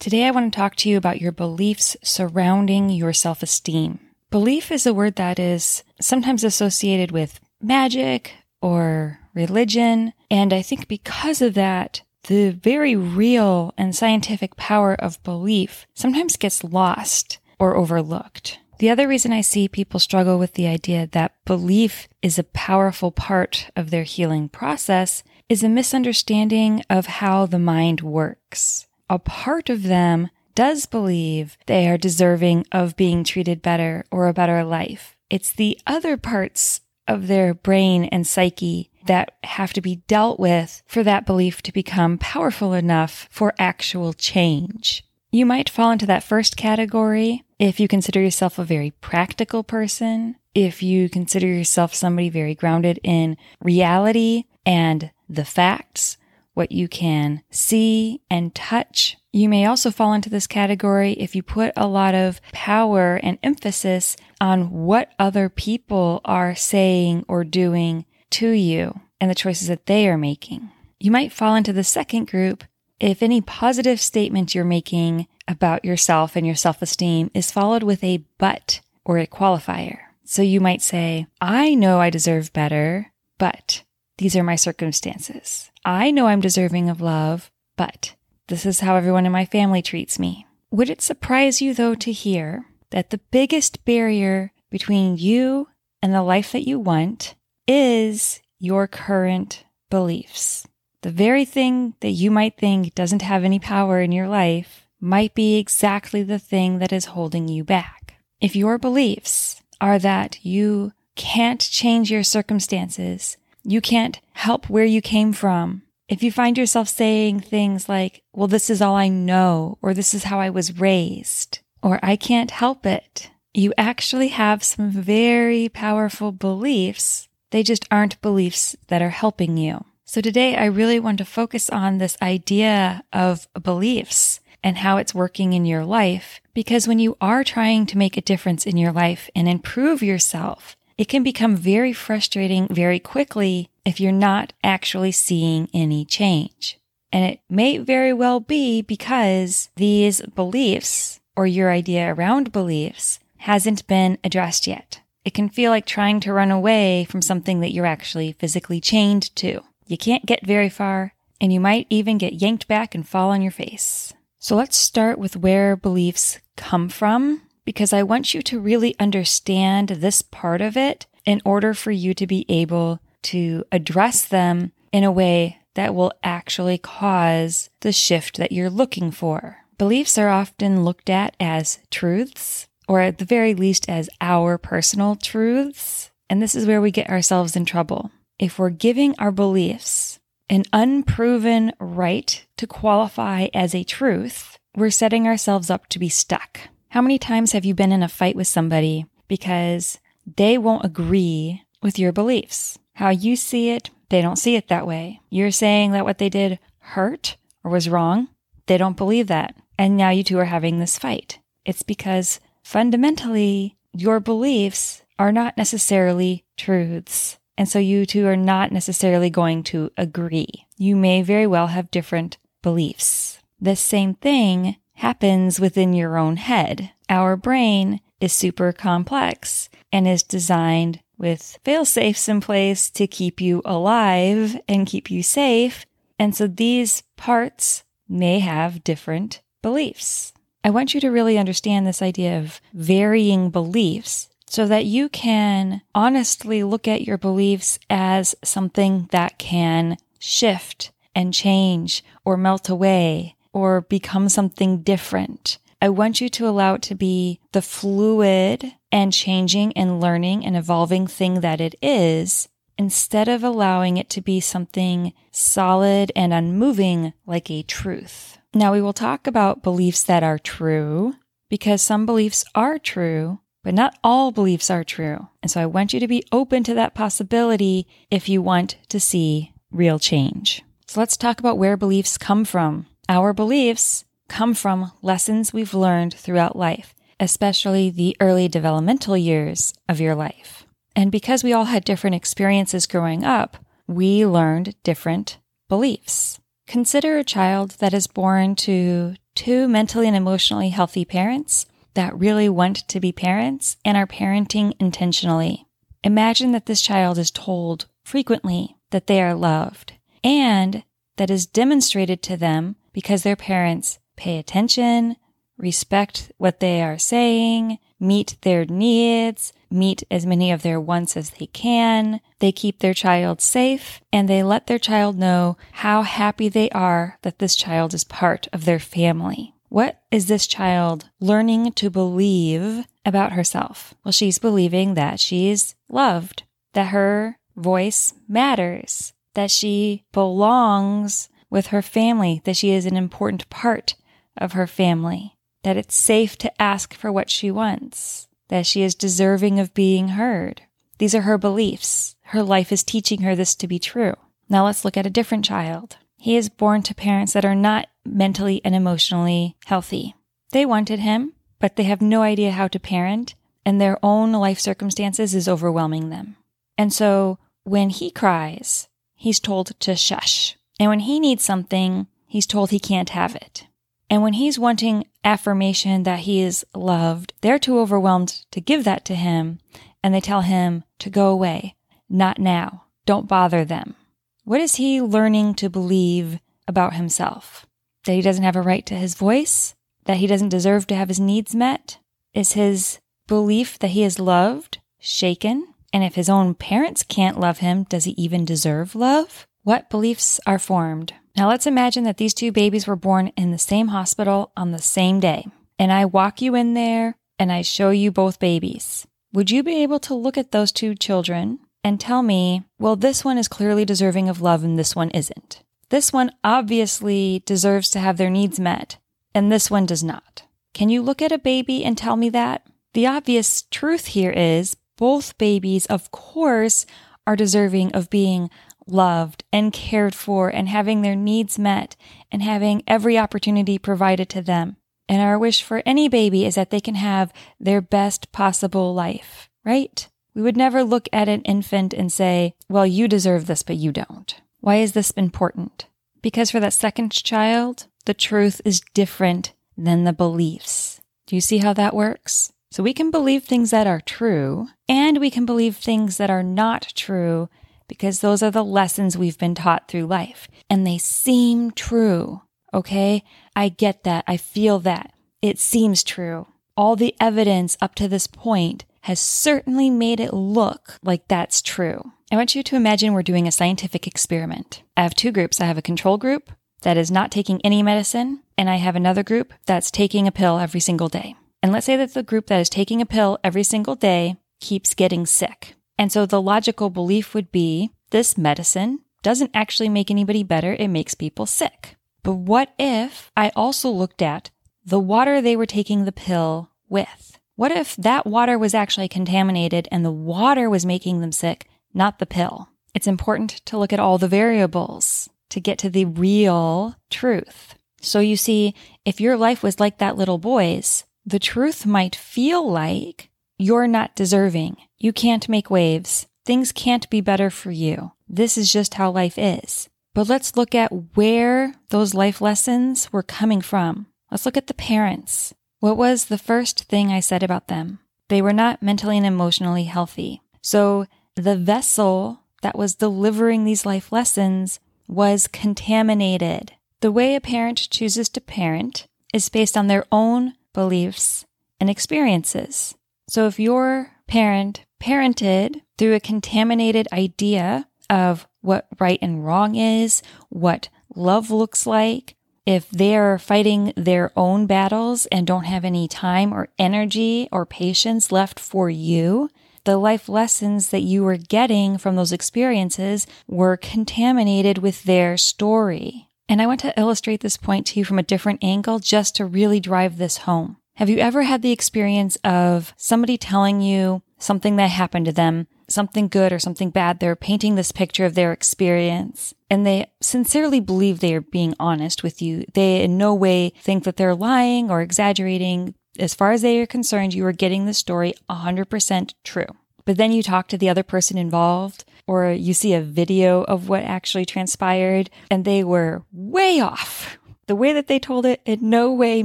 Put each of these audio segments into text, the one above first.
Today, I want to talk to you about your beliefs surrounding your self esteem. Belief is a word that is sometimes associated with magic or religion. And I think because of that, the very real and scientific power of belief sometimes gets lost or overlooked. The other reason I see people struggle with the idea that belief is a powerful part of their healing process is a misunderstanding of how the mind works a part of them does believe they are deserving of being treated better or a better life. It's the other parts of their brain and psyche that have to be dealt with for that belief to become powerful enough for actual change. You might fall into that first category if you consider yourself a very practical person, if you consider yourself somebody very grounded in reality and the facts, what you can see and touch. You may also fall into this category if you put a lot of power and emphasis on what other people are saying or doing to you and the choices that they are making. You might fall into the second group if any positive statement you're making about yourself and your self esteem is followed with a but or a qualifier. So you might say, I know I deserve better, but these are my circumstances. I know I'm deserving of love, but this is how everyone in my family treats me. Would it surprise you, though, to hear that the biggest barrier between you and the life that you want is your current beliefs? The very thing that you might think doesn't have any power in your life might be exactly the thing that is holding you back. If your beliefs are that you can't change your circumstances you can't help where you came from. If you find yourself saying things like, well, this is all I know, or this is how I was raised, or I can't help it, you actually have some very powerful beliefs. They just aren't beliefs that are helping you. So today I really want to focus on this idea of beliefs and how it's working in your life. Because when you are trying to make a difference in your life and improve yourself, it can become very frustrating very quickly if you're not actually seeing any change. And it may very well be because these beliefs or your idea around beliefs hasn't been addressed yet. It can feel like trying to run away from something that you're actually physically chained to. You can't get very far, and you might even get yanked back and fall on your face. So let's start with where beliefs come from because I want you to really understand this part of it in order for you to be able to address them in a way that will actually cause the shift that you're looking for. Beliefs are often looked at as truths, or at the very least as our personal truths. And this is where we get ourselves in trouble. If we're giving our beliefs an unproven right to qualify as a truth, we're setting ourselves up to be stuck. How many times have you been in a fight with somebody because they won't agree with your beliefs? How you see it, they don't see it that way. You're saying that what they did hurt or was wrong. They don't believe that. And now you two are having this fight. It's because fundamentally your beliefs are not necessarily truths. And so you two are not necessarily going to agree. You may very well have different beliefs. The same thing happens within your own head. Our brain is super complex and is designed with fail safes in place to keep you alive and keep you safe. And so these parts may have different beliefs. I want you to really understand this idea of varying beliefs so that you can honestly look at your beliefs as something that can shift and change or melt away or become something different. I want you to allow it to be the fluid and changing and learning and evolving thing that it is instead of allowing it to be something solid and unmoving like a truth. Now we will talk about beliefs that are true because some beliefs are true, but not all beliefs are true. And so I want you to be open to that possibility if you want to see real change. So let's talk about where beliefs come from. Our beliefs come from lessons we've learned throughout life, especially the early developmental years of your life. And because we all had different experiences growing up, we learned different beliefs. Consider a child that is born to two mentally and emotionally healthy parents that really want to be parents and are parenting intentionally. Imagine that this child is told frequently that they are loved and that is demonstrated to them because their parents pay attention, respect what they are saying, meet their needs, meet as many of their wants as they can. They keep their child safe and they let their child know how happy they are that this child is part of their family. What is this child learning to believe about herself? Well, she's believing that she's loved, that her voice matters, that she belongs with her family, that she is an important part of her family, that it's safe to ask for what she wants, that she is deserving of being heard. These are her beliefs. Her life is teaching her this to be true. Now let's look at a different child. He is born to parents that are not mentally and emotionally healthy. They wanted him, but they have no idea how to parent, and their own life circumstances is overwhelming them. And so when he cries, he's told to shush. And when he needs something, he's told he can't have it. And when he's wanting affirmation that he is loved, they're too overwhelmed to give that to him. And they tell him to go away. Not now. Don't bother them. What is he learning to believe about himself? That he doesn't have a right to his voice? That he doesn't deserve to have his needs met? Is his belief that he is loved shaken? And if his own parents can't love him, does he even deserve love? What beliefs are formed? Now let's imagine that these two babies were born in the same hospital on the same day, and I walk you in there and I show you both babies. Would you be able to look at those two children and tell me, well, this one is clearly deserving of love and this one isn't? This one obviously deserves to have their needs met, and this one does not. Can you look at a baby and tell me that? The obvious truth here is both babies, of course, are deserving of being loved and cared for and having their needs met and having every opportunity provided to them. And our wish for any baby is that they can have their best possible life, right? We would never look at an infant and say, well, you deserve this, but you don't. Why is this important? Because for that second child, the truth is different than the beliefs. Do you see how that works? So we can believe things that are true and we can believe things that are not true because those are the lessons we've been taught through life. And they seem true. Okay. I get that. I feel that. It seems true. All the evidence up to this point has certainly made it look like that's true. I want you to imagine we're doing a scientific experiment. I have two groups. I have a control group that is not taking any medicine, and I have another group that's taking a pill every single day. And let's say that the group that is taking a pill every single day keeps getting sick. And so the logical belief would be this medicine doesn't actually make anybody better, it makes people sick. But what if I also looked at the water they were taking the pill with? What if that water was actually contaminated and the water was making them sick, not the pill? It's important to look at all the variables to get to the real truth. So you see, if your life was like that little boy's, the truth might feel like you're not deserving. You can't make waves. Things can't be better for you. This is just how life is. But let's look at where those life lessons were coming from. Let's look at the parents. What was the first thing I said about them? They were not mentally and emotionally healthy. So the vessel that was delivering these life lessons was contaminated. The way a parent chooses to parent is based on their own beliefs and experiences. So if your parent parented through a contaminated idea of what right and wrong is, what love looks like, if they're fighting their own battles and don't have any time or energy or patience left for you, the life lessons that you were getting from those experiences were contaminated with their story. And I want to illustrate this point to you from a different angle just to really drive this home. Have you ever had the experience of somebody telling you something that happened to them, something good or something bad? They're painting this picture of their experience and they sincerely believe they are being honest with you. They in no way think that they're lying or exaggerating. As far as they are concerned, you are getting the story 100% true. But then you talk to the other person involved or you see a video of what actually transpired and they were way off. The way that they told it in no way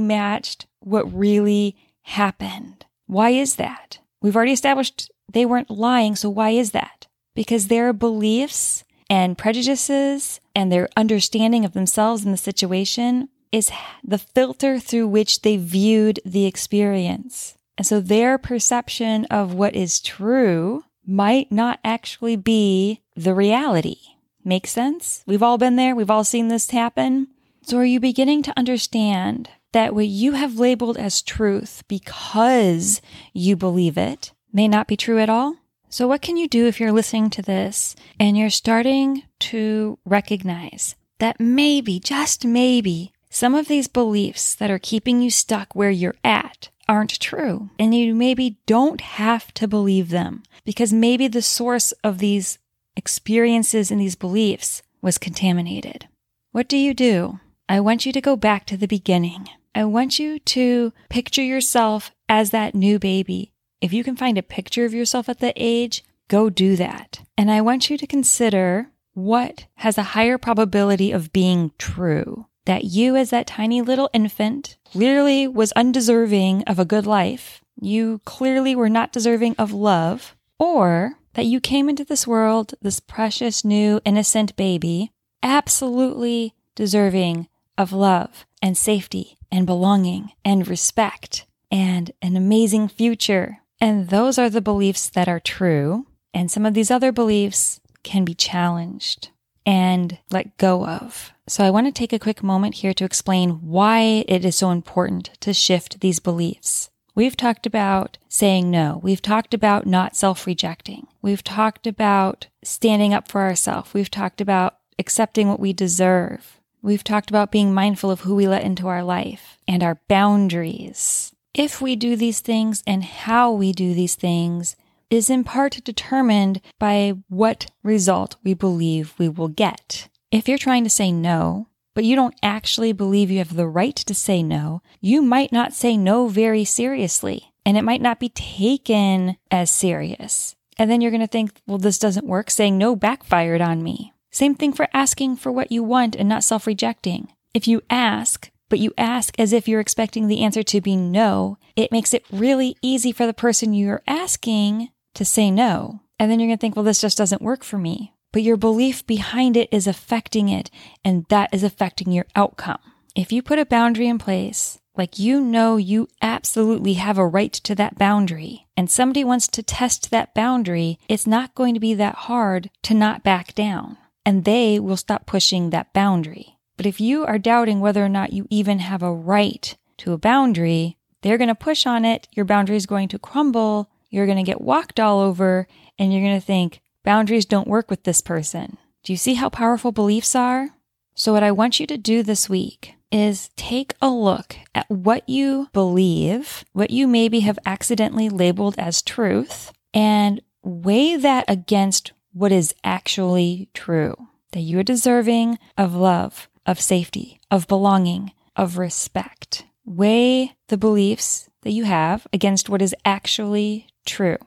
matched what really happened. Why is that? We've already established they weren't lying, so why is that? Because their beliefs and prejudices and their understanding of themselves in the situation is the filter through which they viewed the experience. And so their perception of what is true might not actually be the reality. Make sense? We've all been there. We've all seen this happen. So are you beginning to understand that what you have labeled as truth because you believe it may not be true at all? So what can you do if you're listening to this and you're starting to recognize that maybe, just maybe, some of these beliefs that are keeping you stuck where you're at aren't true. And you maybe don't have to believe them because maybe the source of these experiences and these beliefs was contaminated. What do you do? I want you to go back to the beginning. I want you to picture yourself as that new baby. If you can find a picture of yourself at that age, go do that. And I want you to consider what has a higher probability of being true that you, as that tiny little infant, clearly was undeserving of a good life. You clearly were not deserving of love, or that you came into this world, this precious, new, innocent baby, absolutely deserving of love and safety and belonging and respect and an amazing future. And those are the beliefs that are true. And some of these other beliefs can be challenged and let go of. So I want to take a quick moment here to explain why it is so important to shift these beliefs. We've talked about saying no. We've talked about not self rejecting. We've talked about standing up for ourselves. We've talked about accepting what we deserve. We've talked about being mindful of who we let into our life and our boundaries. If we do these things and how we do these things is in part determined by what result we believe we will get. If you're trying to say no, but you don't actually believe you have the right to say no, you might not say no very seriously, and it might not be taken as serious. And then you're going to think, well, this doesn't work. Saying no backfired on me. Same thing for asking for what you want and not self rejecting. If you ask, but you ask as if you're expecting the answer to be no, it makes it really easy for the person you're asking to say no. And then you're going to think, well, this just doesn't work for me. But your belief behind it is affecting it, and that is affecting your outcome. If you put a boundary in place, like you know you absolutely have a right to that boundary, and somebody wants to test that boundary, it's not going to be that hard to not back down, and they will stop pushing that boundary. But if you are doubting whether or not you even have a right to a boundary, they're going to push on it, your boundary is going to crumble, you're going to get walked all over and you're going to think, boundaries don't work with this person. Do you see how powerful beliefs are? So, what I want you to do this week is take a look at what you believe, what you maybe have accidentally labeled as truth, and weigh that against what is actually true. That you are deserving of love, of safety, of belonging, of respect. Weigh the beliefs that you have against what is actually true.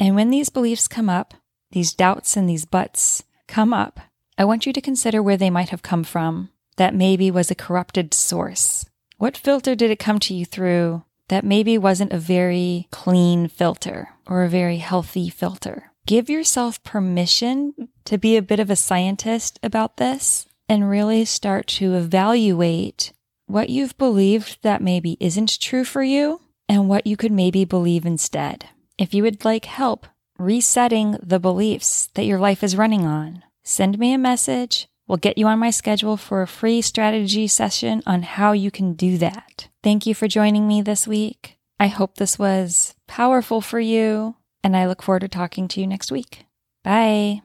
And when these beliefs come up, these doubts and these buts come up, I want you to consider where they might have come from that maybe was a corrupted source. What filter did it come to you through that maybe wasn't a very clean filter or a very healthy filter? Give yourself permission to be a bit of a scientist about this and really start to evaluate what you've believed that maybe isn't true for you and what you could maybe believe instead. If you would like help resetting the beliefs that your life is running on, send me a message. We'll get you on my schedule for a free strategy session on how you can do that. Thank you for joining me this week. I hope this was powerful for you, and I look forward to talking to you next week. Bye.